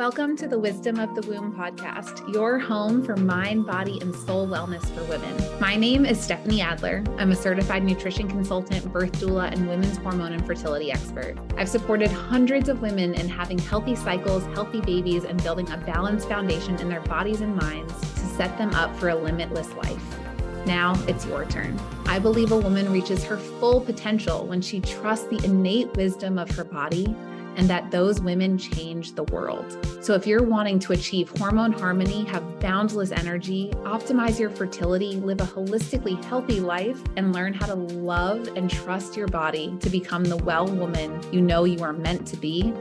Welcome to the Wisdom of the Womb podcast, your home for mind, body, and soul wellness for women. My name is Stefanie Adler. I'm a certified nutrition consultant, birth doula, and women's hormone and fertility expert. I've supported hundreds of women in having healthy cycles, healthy babies, and building a balanced foundation in their bodies and minds to set them up for a limitless life. Now it's your turn. I believe a woman reaches her full potential when she trusts the innate wisdom of her body and that those women change the world. So, if you're wanting to achieve hormone harmony, have boundless energy, optimize your fertility, live a holistically healthy life, and learn how to love and trust your body to become the well woman you know you are meant to be,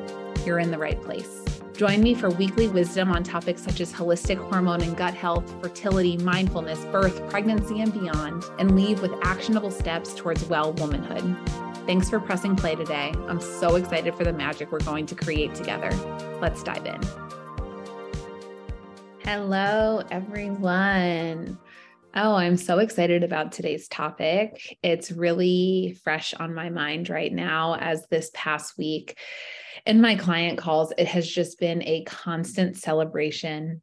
you're in the right place. Join me for weekly wisdom on topics such as holistic hormone and gut health, fertility, mindfulness, birth, pregnancy, and beyond, and leave with actionable steps towards well womanhood. Thanks for pressing play today. I'm so excited for the magic we're going to create together. Let's dive in. Hello, everyone. Oh, I'm so excited about today's topic. It's really fresh on my mind right now as this past week in my client calls, it has just been a constant celebration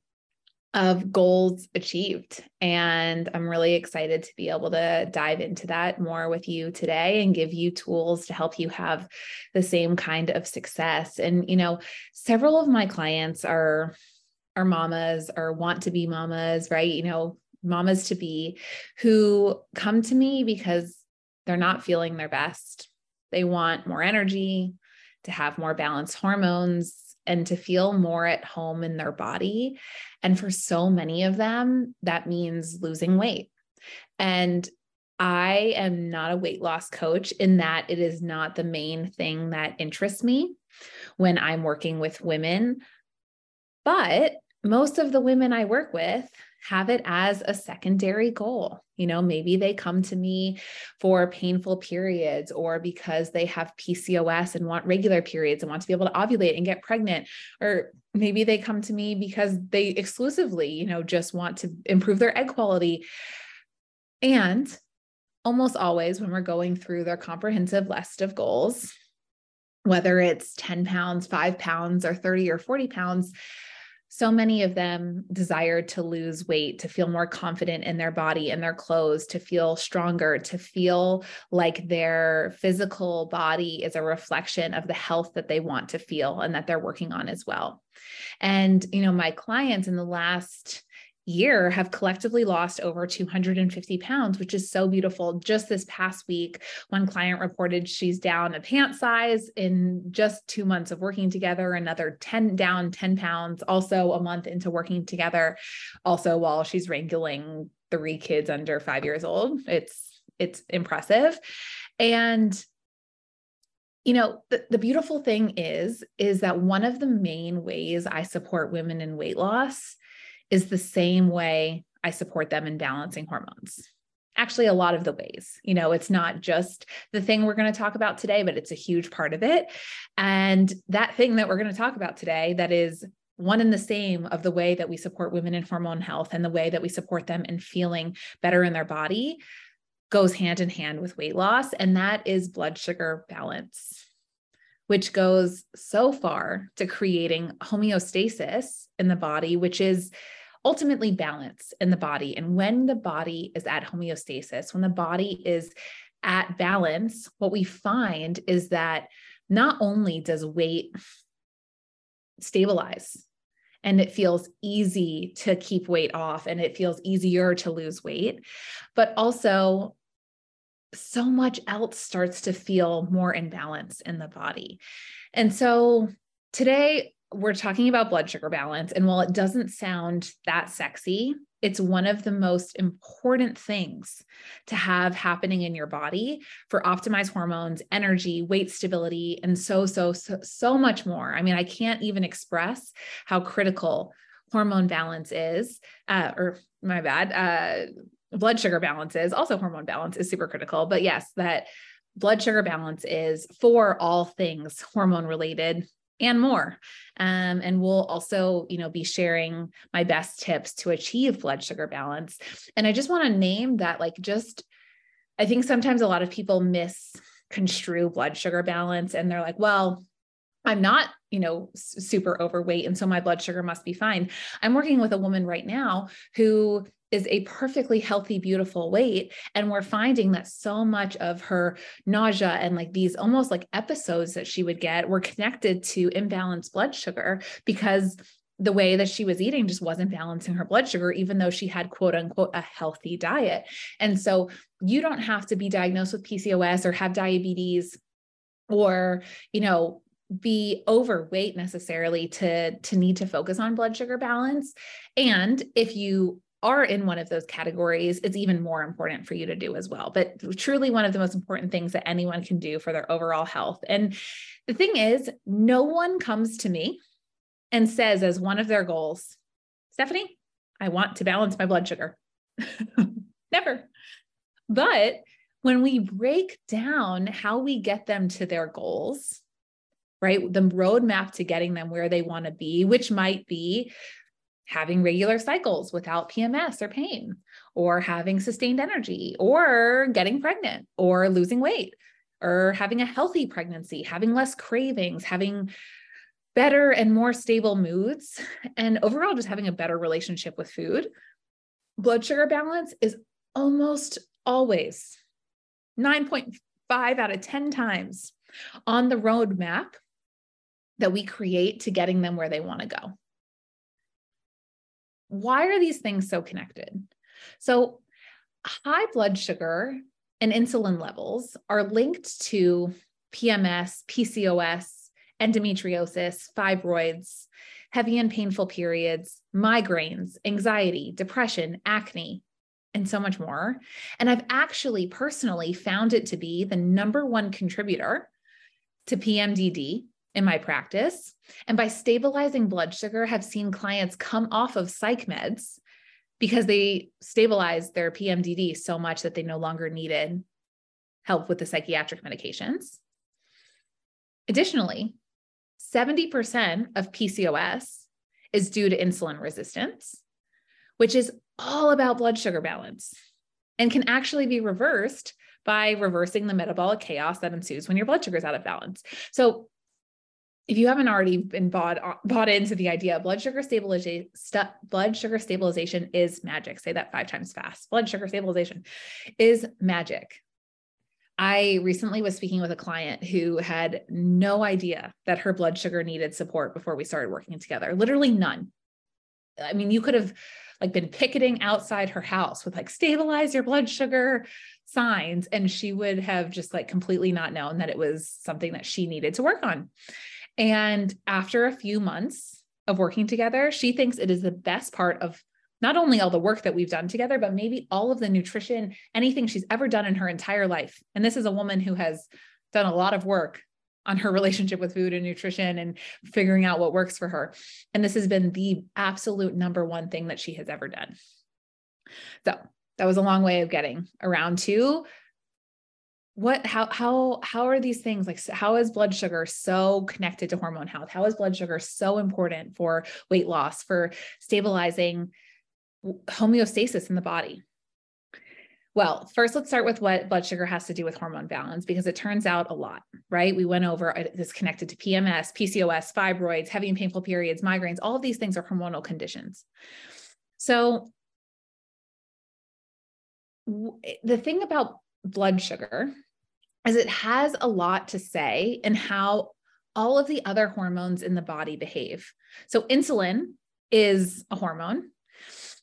of goals achieved. And I'm really excited to be able to dive into that more with you today and give you tools to help you have the same kind of success. And, you know, several of my clients are are mamas or want to be mamas, right? You know, mamas to be who come to me because they're not feeling their best. They want more energy, to have more balanced hormones, and to feel more at home in their body. And for so many of them, that means losing weight. And I am not a weight loss coach in that it is not the main thing that interests me when I'm working with women. But most of the women I work with have it as a secondary goal. You know, maybe they come to me for painful periods or because they have PCOS and want regular periods and want to be able to ovulate and get pregnant. Or maybe they come to me because they exclusively, you know, just want to improve their egg quality. And almost always, when we're going through their comprehensive list of goals, whether it's 10 pounds, five pounds, or 30 or 40 pounds, so many of them desire to lose weight, to feel more confident in their body and their clothes, to feel stronger, to feel like their physical body is a reflection of the health that they want to feel and that they're working on as well. And, you know, my clients in the last year have collectively lost over 250 pounds, which is so beautiful. Just this past week, one client reported she's down a pant size in just two months of working together, another 10 down 10 pounds, also a month into working together, also while she's wrangling three kids under five years old. It's it's impressive. And you know the, the beautiful thing is is that one of the main ways i support women in weight loss is the same way I support them in balancing hormones. Actually, a lot of the ways, you know, it's not just the thing we're going to talk about today, but it's a huge part of it. And that thing that we're going to talk about today, that is one and the same of the way that we support women in hormone health and the way that we support them in feeling better in their body, goes hand in hand with weight loss. And that is blood sugar balance which goes so far to creating homeostasis in the body, which is ultimately balance in the body. And when the body is at homeostasis, when the body is at balance, what we find is that not only does weight stabilize and it feels easy to keep weight off and it feels easier to lose weight, but also so much else starts to feel more in balance in the body. And so today we're talking about blood sugar balance. And while it doesn't sound that sexy, it's one of the most important things to have happening in your body for optimized hormones, energy, weight stability, and so, so, so, so much more. I mean, I can't even express how critical hormone balance is, uh, or my bad, uh, blood sugar balance is, also hormone balance is super critical. But yes, that blood sugar balance is for all things hormone related and more. Um, and we'll also, you know, be sharing my best tips to achieve blood sugar balance. And I just want to name that, like, just I think sometimes a lot of people misconstrue blood sugar balance and they're like, well, I'm not, you know, super overweight. And so my blood sugar must be fine. I'm working with a woman right now who is a perfectly healthy, beautiful weight. And we're finding that so much of her nausea and like these almost like episodes that she would get were connected to imbalanced blood sugar because the way that she was eating just wasn't balancing her blood sugar, even though she had quote unquote a healthy diet. And so you don't have to be diagnosed with PCOS or have diabetes or, you know, be overweight necessarily to to need to focus on blood sugar balance and if you are in one of those categories it's even more important for you to do as well. But truly one of the most important things that anyone can do for their overall health. And the thing is no one comes to me and says as one of their goals stefanie i want to balance my blood sugar. Never. But when we break down how we get them to their goals right? The roadmap to getting them where they want to be, which might be having regular cycles without PMS or pain, or having sustained energy, or getting pregnant, or losing weight, or having a healthy pregnancy, having less cravings, having better and more stable moods, and overall just having a better relationship with food. Blood sugar balance is almost always 9.5 out of 10 times on the roadmap that we create to getting them where they want to go. Why are these things so connected? So, high blood sugar and insulin levels are linked to PMS, PCOS, endometriosis, fibroids, heavy and painful periods, migraines, anxiety, depression, acne, and so much more. And I've actually personally found it to be the number one contributor to PMDD in my practice. And by stabilizing blood sugar, have seen clients come off of psych meds because they stabilized their PMDD so much that they no longer needed help with the psychiatric medications. Additionally, 70% of PCOS is due to insulin resistance, which is all about blood sugar balance and can actually be reversed by reversing the metabolic chaos that ensues when your blood sugar is out of balance. So, if you haven't already been bought uh, bought into the idea, blood sugar stabilization st- blood sugar stabilization is magic. Say that five times fast. Blood sugar stabilization is magic. I recently was speaking with a client who had no idea that her blood sugar needed support before we started working together. Literally none. I mean, you could have like been picketing outside her house with like stabilize your blood sugar signs and she would have just like completely not known that it was something that she needed to work on. And after a few months of working together, she thinks it is the best part of not only all the work that we've done together, but maybe all of the nutrition, anything she's ever done in her entire life. And this is a woman who has done a lot of work on her relationship with food and nutrition and figuring out what works for her. And this has been the absolute number one thing that she has ever done. So that was a long way of getting around to what how how how are these things like how is blood sugar so connected to hormone health? How is blood sugar so important for weight loss for stabilizing homeostasis in the body? Well first let's start with what blood sugar has to do with hormone balance because it turns out a lot right? We went over uh, this connected to pms pcos fibroids heavy and painful periods migraines all of these things are hormonal conditions. So eh, the thing about blood sugar is it has a lot to say in how all of the other hormones in the body behave. So insulin is a hormone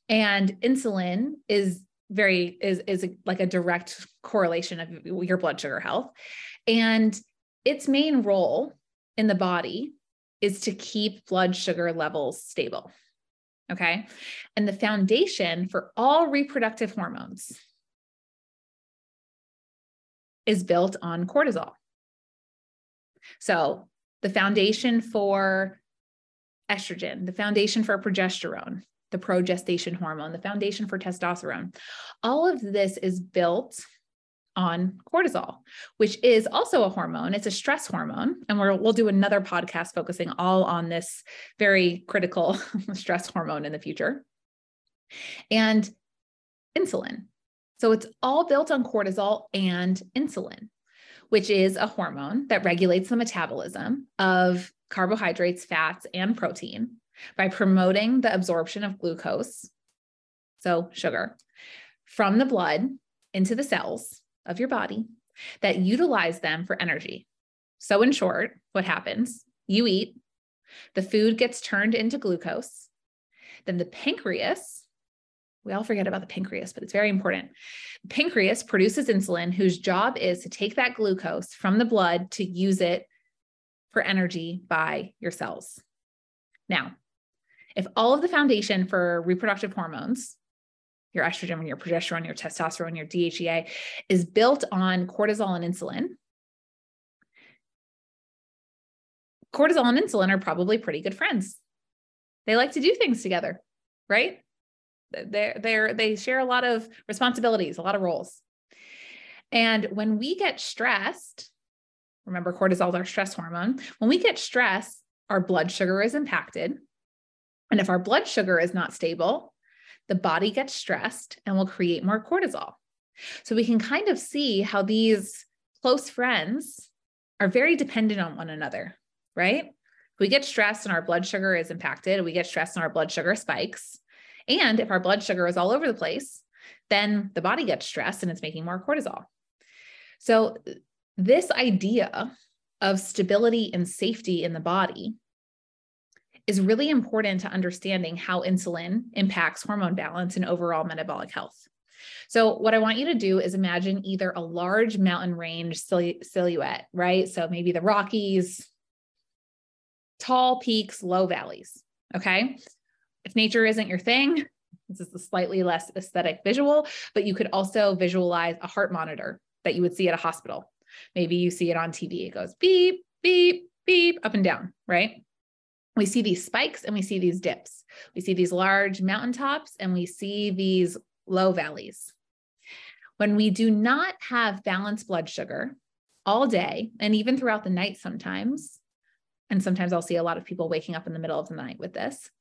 and insulin is very is is like a direct correlation of your blood sugar health and its main role in the body is to keep blood sugar levels stable okay and the foundation for all reproductive hormones is built on cortisol. So, the foundation for estrogen, the foundation for progesterone, the progestation hormone, the foundation for testosterone, all of this is built on cortisol, which is also a hormone. It's a stress hormone. And we will do another podcast focusing all on this very critical stress hormone in the future. And insulin. So it's all built on cortisol and insulin, which is a hormone that regulates the metabolism of carbohydrates, fats, and protein by promoting the absorption of glucose, so sugar, from the blood into the cells of your body that utilize them for energy. So, in short, what happens? You eat, the food gets turned into glucose. Then the pancreas, we all forget about the pancreas, but it's very important. The pancreas produces insulin, whose job is to take that glucose from the blood to use it for energy by your cells. Now, if all of the foundation for reproductive hormones, your estrogen, your progesterone, your testosterone, your DHEA, is built on cortisol and insulin, cortisol and insulin are probably pretty good friends. They like to do things together, right? They're, they're, they share a lot of responsibilities, a lot of roles. And when we get stressed, remember cortisol is our stress hormone. When we get stressed, our blood sugar is impacted. And if our blood sugar is not stable, the body gets stressed and will create more cortisol. So we can kind of see how these close friends are very dependent on one another right? We get stressed and our blood sugar is impacted, we get stressed and our blood sugar spikes. And if our blood sugar is all over the place, then the body gets stressed and it's making more cortisol. So, this idea of stability and safety in the body is really important to understanding how insulin impacts hormone balance and overall metabolic health. So, what I want you to do is imagine either a large mountain range silhouette, right? So, maybe the Rockies, tall peaks, low valleys. Okay. If nature isn't your thing, this is a slightly less aesthetic visual, but you could also visualize a heart monitor that you would see at a hospital. Maybe you see it on TV. It goes beep, beep, beep, up and down, right? We see these spikes and we see these dips. We see these large mountaintops and we see these low valleys. When we do not have balanced blood sugar all day and even throughout the night sometimes, and sometimes I'll see a lot of people waking up in the middle of the night with this.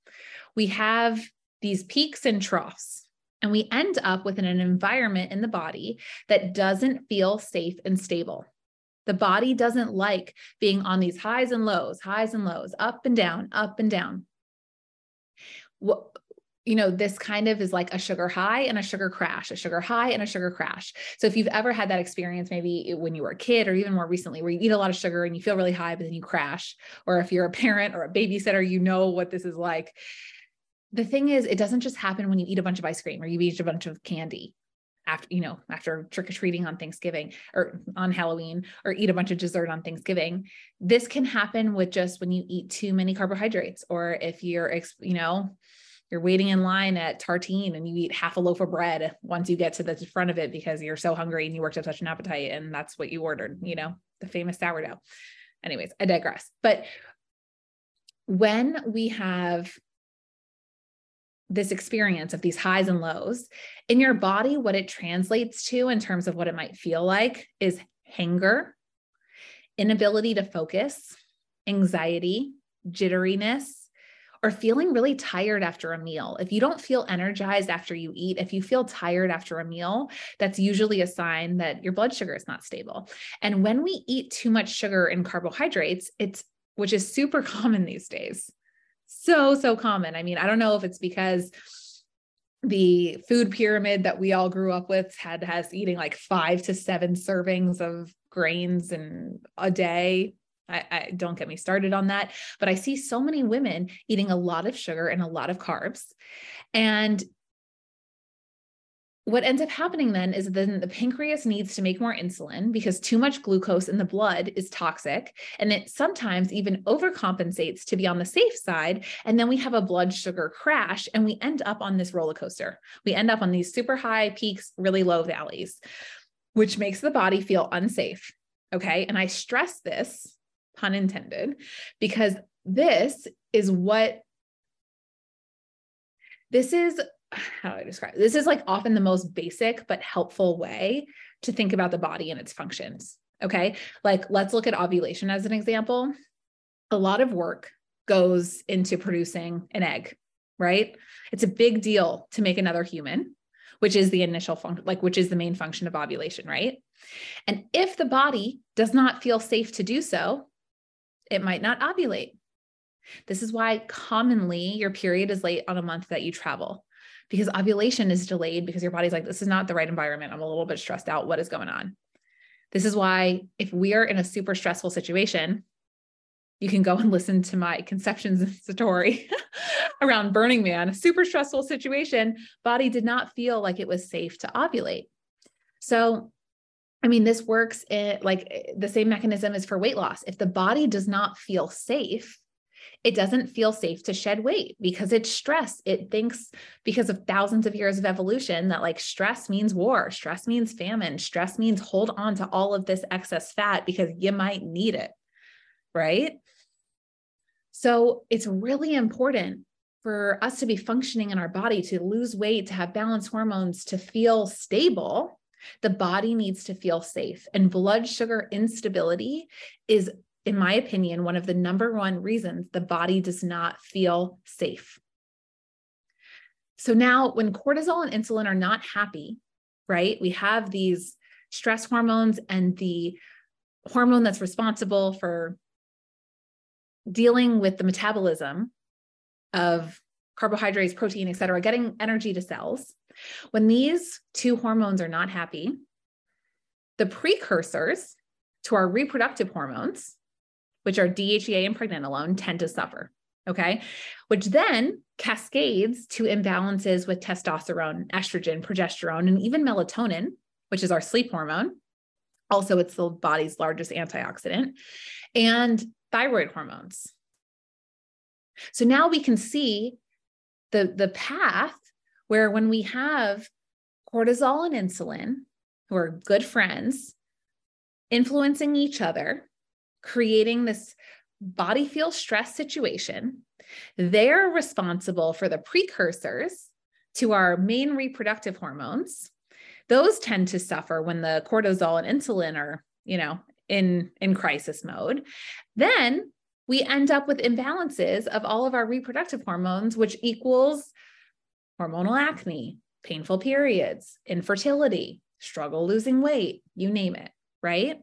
We have these peaks and troughs, and we end up with an environment in the body that doesn't feel safe and stable. The body doesn't like being on these highs and lows, highs and lows, up and down, up and down. What, you know, this kind of is like a sugar high and a sugar crash, a sugar high and a sugar crash. So if you've ever had that experience, maybe when you were a kid or even more recently, where you eat a lot of sugar and you feel really high, but then you crash, or if you're a parent or a babysitter, you know what this is like. The thing is, it doesn't just happen when you eat a bunch of ice cream or you eat a bunch of candy after you know after trick or treating on Thanksgiving or on Halloween or eat a bunch of dessert on Thanksgiving this can happen with just when you eat too many carbohydrates or if you're you know you're waiting in line at Tartine and you eat half a loaf of bread once you get to the front of it because you're so hungry and you worked up such an appetite and that's what you ordered, you know, the famous sourdough. Anyways, I digress. But when we have this experience of these highs and lows in your body, what it translates to in terms of what it might feel like is hunger, inability to focus, anxiety, jitteriness, or feeling really tired after a meal. If you don't feel energized after you eat, if you feel tired after a meal, that's usually a sign that your blood sugar is not stable. And when we eat too much sugar and carbohydrates, it's which is super common these days. So, so common. I mean, I don't know if it's because the food pyramid that we all grew up with had has eating like five to seven servings of grains and a day I, I, don't get me started on that, but I see so many women eating a lot of sugar and a lot of carbs. And what ends up happening then is then the pancreas needs to make more insulin because too much glucose in the blood is toxic and it sometimes even overcompensates to be on the safe side and then we have a blood sugar crash and we end up on this roller coaster. We end up on these super high peaks really low valleys which makes the body feel unsafe okay? And i stress this pun intended, because this is what this is how do I describe it? This is like often the most basic but helpful way to think about the body and its functions. Okay. Like let's look at ovulation as an example. A lot of work goes into producing an egg, right? It's a big deal to make another human, which is the initial function, like which is the main function of ovulation, right? And if the body does not feel safe to do so, it might not ovulate. This is why commonly your period is late on a month that you travel because ovulation is delayed because your body's like, this is not the right environment. I'm a little bit stressed out. What is going on? This is why if we are in a super stressful situation, you can go and listen to my conceptions story around Burning Man, a super stressful situation. Body did not feel like it was safe to ovulate. So, I mean, this works in like the same mechanism is for weight loss. If the body does not feel safe, it doesn't feel safe to shed weight because it's stress. It thinks because of thousands of years of evolution that like stress means war, stress means famine, stress means hold on to all of this excess fat because you might need it. Right. So it's really important for us to be functioning in our body, to lose weight, to have balanced hormones, to feel stable. The body needs to feel safe. And blood sugar instability is in my opinion, one of the number one reasons the body does not feel safe. So now, when cortisol and insulin are not happy, right, we have these stress hormones and the hormone that's responsible for dealing with the metabolism of carbohydrates, protein, et cetera, getting energy to cells. When these two hormones are not happy, the precursors to our reproductive hormones, which are DHEA and pregnenolone, tend to suffer. Okay. Which then cascades to imbalances with testosterone, estrogen, progesterone, and even melatonin, which is our sleep hormone. Also, it's the body's largest antioxidant, and thyroid hormones. So now we can see the, the path where when we have cortisol and insulin, who are good friends, influencing each other, creating this body feel stress situation. They're responsible for the precursors to our main reproductive hormones. Those tend to suffer when the cortisol and insulin are, you know, in in crisis mode. Then we end up with imbalances of all of our reproductive hormones which equals hormonal acne, painful periods, infertility, struggle losing weight, you name it, right?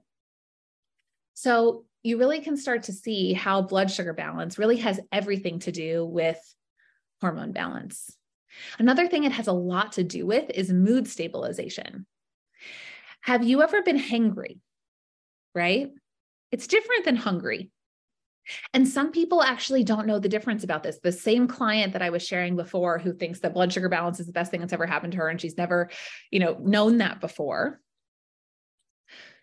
So you really can start to see how blood sugar balance really has everything to do with hormone balance. Another thing it has a lot to do with is mood stabilization. Have you ever been hangry? Right? It's different than hungry. And some people actually don't know the difference about this. The same client that I was sharing before who thinks that blood sugar balance is the best thing that's ever happened to her and she's never, you know, known that before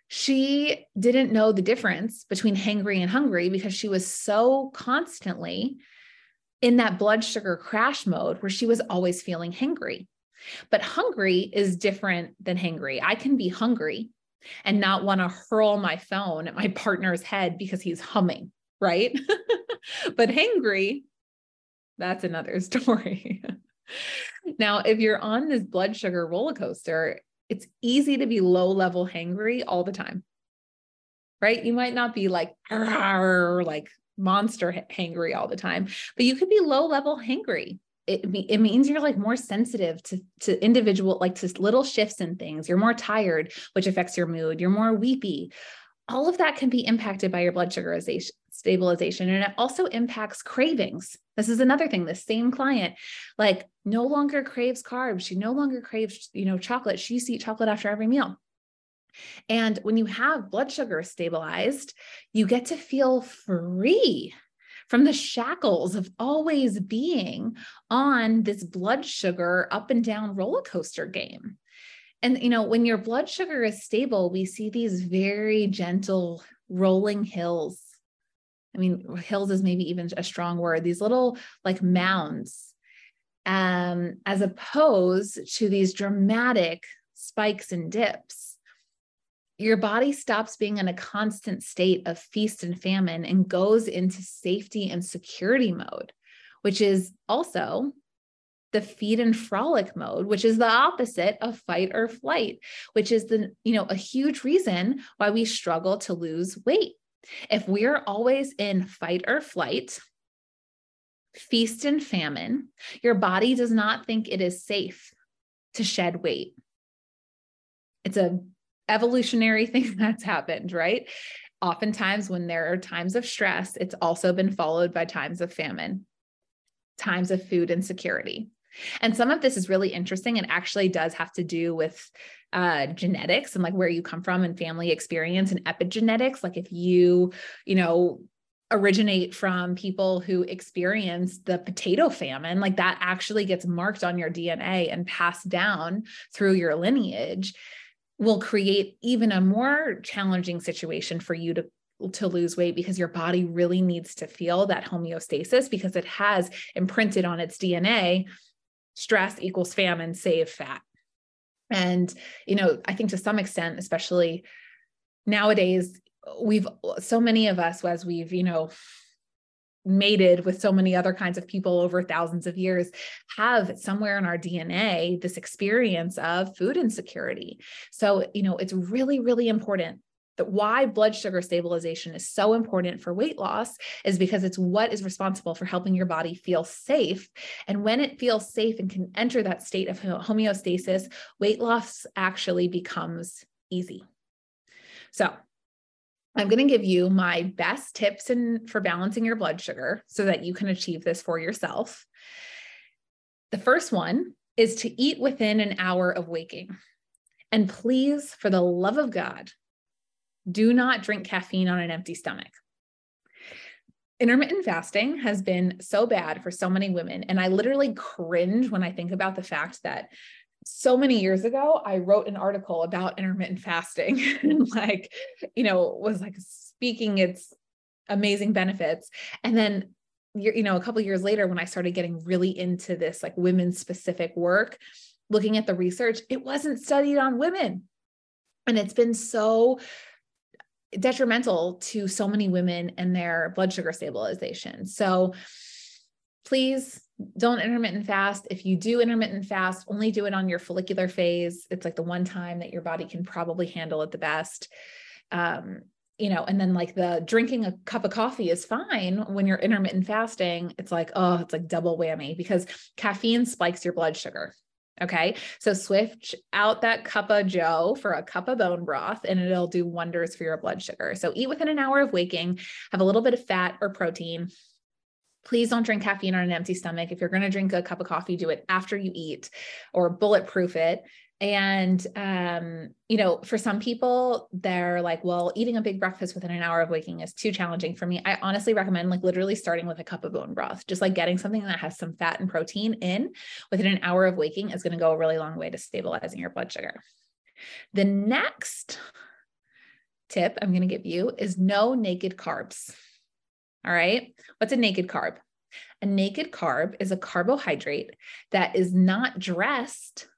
she didn't know the difference between hangry and hungry because she was so constantly in that blood sugar crash mode where she was always feeling hangry. But hungry is different than hangry. I can be hungry and not want to hurl my phone at my partner's head because he's humming, right? but hangry, that's another story. now, if you're on this blood sugar roller coaster, it's easy to be low level hangry all the time. Right? You might not be like like monster hangry all the time, but you could be low level hangry. It, it means you're like more sensitive to to individual like to little shifts in things. You're more tired, which affects your mood. You're more weepy. All of that can be impacted by your blood sugarization stabilization and it also impacts cravings. This is another thing the same client like no longer craves carbs. She no longer craves you know chocolate. She used to eat chocolate after every meal. And when you have blood sugar stabilized you get to feel free from the shackles of always being on this blood sugar up and down roller coaster game. And you know when your blood sugar is stable we see these very gentle rolling hills I mean, hills is maybe even a strong word, these little like mounds, um, as opposed to these dramatic spikes and dips. Your body stops being in a constant state of feast and famine and goes into safety and security mode, which is also the feed and frolic mode which is the opposite of fight or flight which is the you know a huge reason why we struggle to lose weight if we're always in fight or flight, feast and famine, your body does not think it is safe to shed weight. It's a evolutionary thing that's happened, right? Oftentimes, when there are times of stress, it's also been followed by times of famine, times of food insecurity. And some of this is really interesting and actually does have to do with uh, genetics and like where you come from and family experience and epigenetics. Like if you, you know, originate from people who experienced the potato famine, like that actually gets marked on your DNA and passed down through your lineage will create even a more challenging situation for you to to lose weight because your body really needs to feel that homeostasis because it has imprinted on its DNA stress equals famine save fat and you know i think to some extent especially nowadays we've so many of us as we've you know mated with so many other kinds of people over thousands of years have somewhere in our DNA this experience of food insecurity. So, you know, it's really, really important that why blood sugar stabilization is so important for weight loss is because it's what is responsible for helping your body feel safe. And when it feels safe and can enter that state of homeostasis, weight loss actually becomes easy. So, I'm going to give you my best tips in, for balancing your blood sugar so that you can achieve this for yourself. The first one is to eat within an hour of waking. And please, for the love of God, do not drink caffeine on an empty stomach. Intermittent fasting has been so bad for so many women. And I literally cringe when I think about the fact that so many years ago, I wrote an article about intermittent fasting and like, you know, was like speaking its amazing benefits. And then, you know, a couple years later, when I started getting really into this like women specific work, looking at the research, it wasn't studied on women. And it's been so detrimental to so many women and their blood sugar stabilization. So please don't intermittent fast. If you do intermittent fast, only do it on your follicular phase. It's like the one time that your body can probably handle it the best. Um, you know, and then like the drinking a cup of coffee is fine when you're intermittent fasting. It's like, oh, it's like double whammy because caffeine spikes your blood sugar. Okay. So switch out that cup of Joe for a cup of bone broth and it'll do wonders for your blood sugar. So eat within an hour of waking, have a little bit of fat or protein, please don't drink caffeine on an empty stomach. If you're going to drink a cup of coffee, do it after you eat or bulletproof it. And, um, you know, for some people, they're like, well, eating a big breakfast within an hour of waking is too challenging for me. I honestly recommend like literally starting with a cup of bone broth, just like getting something that has some fat and protein in within an hour of waking is going to go a really long way to stabilizing your blood sugar. The next tip I'm going to give you is no naked carbs. All right. What's a naked carb? A naked carb is a carbohydrate that is not dressed.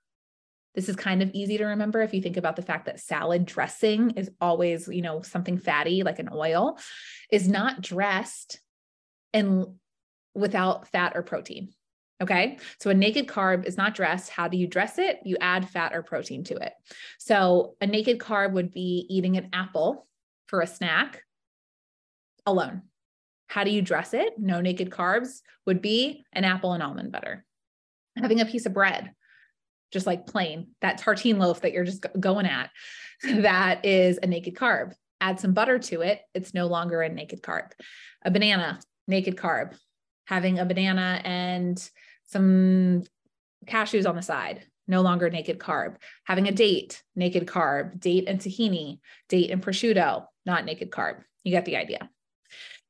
This is kind of easy to remember if you think about the fact that salad dressing is always, you know, something fatty like an oil, is not dressed and without fat or protein. Okay. So a naked carb is not dressed. How do you dress it? You add fat or protein to it. So a naked carb would be eating an apple for a snack alone. How do you dress it? No naked carbs would be an apple and almond butter. Having a piece of bread, just like plain, that tartine loaf that you're just going at, that is a naked carb. Add some butter to it, it's no longer a naked carb. A banana, naked carb. Having a banana and some cashews on the side, no longer naked carb. Having a date, naked carb, date and tahini, date and prosciutto, not naked carb. You get the idea.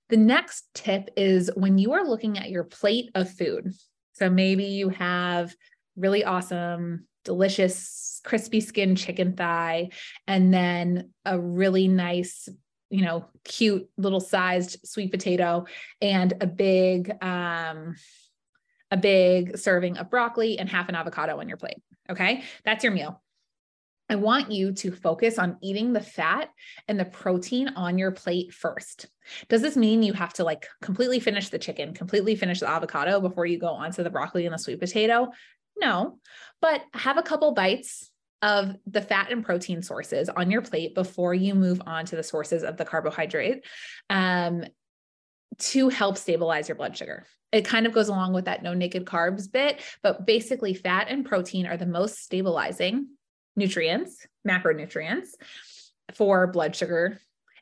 The next tip is when you are looking at your plate of food. So maybe you have really awesome, delicious, crispy skin chicken thigh, and then a really nice, you know, cute little sized sweet potato and a big, um, a big serving of broccoli and half an avocado on your plate. Okay. That's your meal. I want you to focus on eating the fat and the protein on your plate first. Does this mean you have to like completely finish the chicken, completely finish the avocado before you go on to the broccoli and the sweet potato? No, but have a couple bites of the fat and protein sources on your plate before you move on to the sources of the carbohydrate um, to help stabilize your blood sugar. It kind of goes along with that no naked carbs bit, but basically, fat and protein are the most stabilizing nutrients, macronutrients for blood sugar.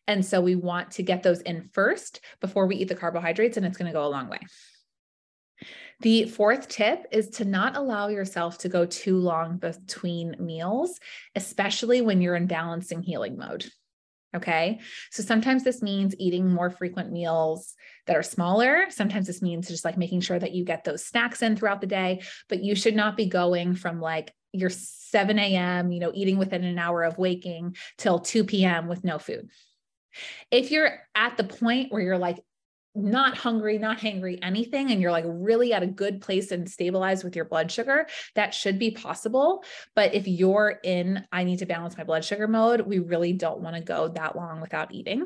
And so we want to get those in first before we eat the carbohydrates, and it's going to go a long way. The fourth tip is to not allow yourself to go too long between meals, especially when you're in balancing healing mode. Okay. So sometimes this means eating more frequent meals that are smaller. Sometimes this means just like making sure that you get those snacks in throughout the day, but you should not be going from like your 7 a.m., you know, eating within an hour of waking till 2 p.m. with no food. If you're at the point where you're like, not hungry, not hangry, anything, and you're like really at a good place and stabilized with your blood sugar, that should be possible. But if you're in, I need to balance my blood sugar mode, we really don't want to go that long without eating.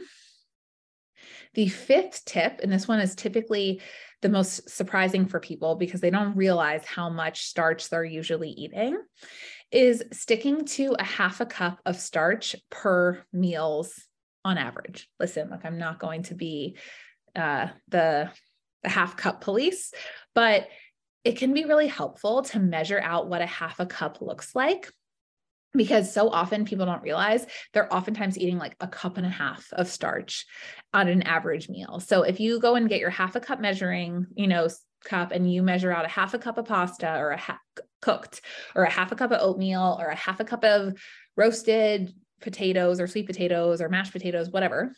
The fifth tip, and this one is typically the most surprising for people because they don't realize how much starch they're usually eating, is sticking to a half a cup of starch per meals on average. Listen, like I'm not going to be uh, the the half cup police, but it can be really helpful to measure out what a half a cup looks like because so often people don't realize they're oftentimes eating like a cup and a half of starch on an average meal. So if you go and get your half a cup measuring, you know, cup and you measure out a half a cup of pasta or a half cooked or a half a cup of oatmeal or a half a cup of roasted potatoes or sweet potatoes or mashed potatoes, whatever,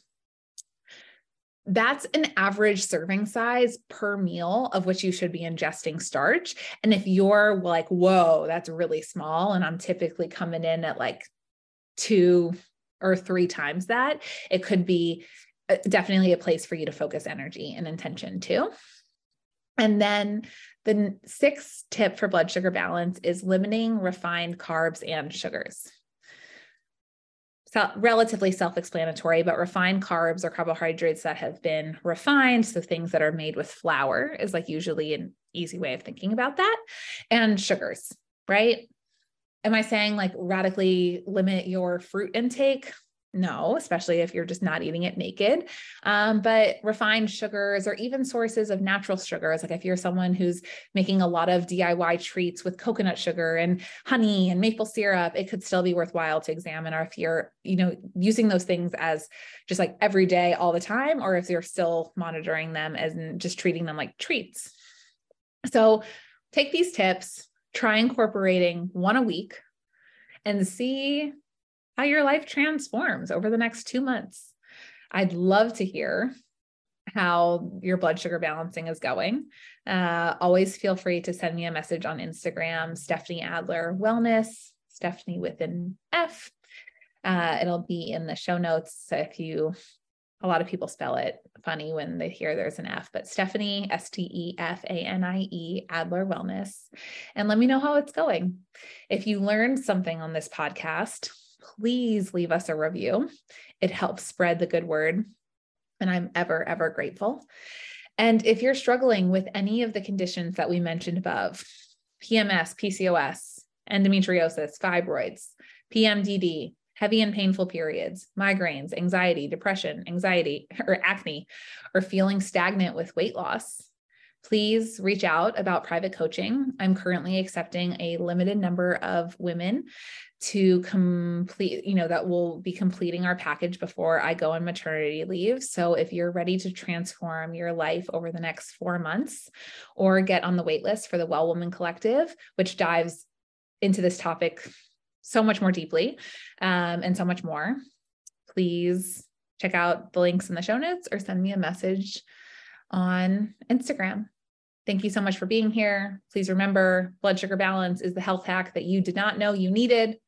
that's an average serving size per meal of which you should be ingesting starch. And if you're like, whoa, that's really small, and I'm typically coming in at like two or three times that, it could be uh, definitely a place for you to focus energy and intention too. And then the sixth tip for blood sugar balance is limiting refined carbs and sugars relatively self explanatory, but refined carbs are carbohydrates that have been refined. So things that are made with flour is like usually an easy way of thinking about that. And sugars, right? Am I saying like radically limit your fruit intake? No, especially if you're just not eating it naked. Um, but refined sugars or even sources of natural sugars, like if you're someone who's making a lot of DIY treats with coconut sugar and honey and maple syrup, it could still be worthwhile to examine. Or if you're, you know, using those things as just like every day, all the time, or if you're still monitoring them as just treating them like treats. So take these tips, try incorporating one a week and see how your life transforms over the next two months. I'd love to hear how your blood sugar balancing is going. Uh, always feel free to send me a message on Instagram, Stefanie Adler Wellness, Stefanie with an F. Uh, it'll be in the show notes. So if you, a lot of people spell it funny when they hear there's an F, but Stefanie, S T E F A N I E, Adler Wellness. And let me know how it's going. If you learned something on this podcast, please leave us a review. It helps spread the good word. And I'm ever, ever grateful. And if you're struggling with any of the conditions that we mentioned above PMS, PCOS, endometriosis, fibroids, PMDD, heavy and painful periods, migraines, anxiety, depression, anxiety, or acne, or feeling stagnant with weight loss, please reach out about private coaching. I'm currently accepting a limited number of women to complete, you know, that will be completing our package before I go on maternity leave. So if you're ready to transform your life over the next four months or get on the waitlist for the Well Woman Collective, which dives into this topic so much more deeply um, and so much more, please check out the links in the show notes or send me a message on Instagram. Thank you so much for being here. Please remember blood sugar balance is the health hack that you did not know you needed,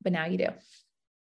but now you do.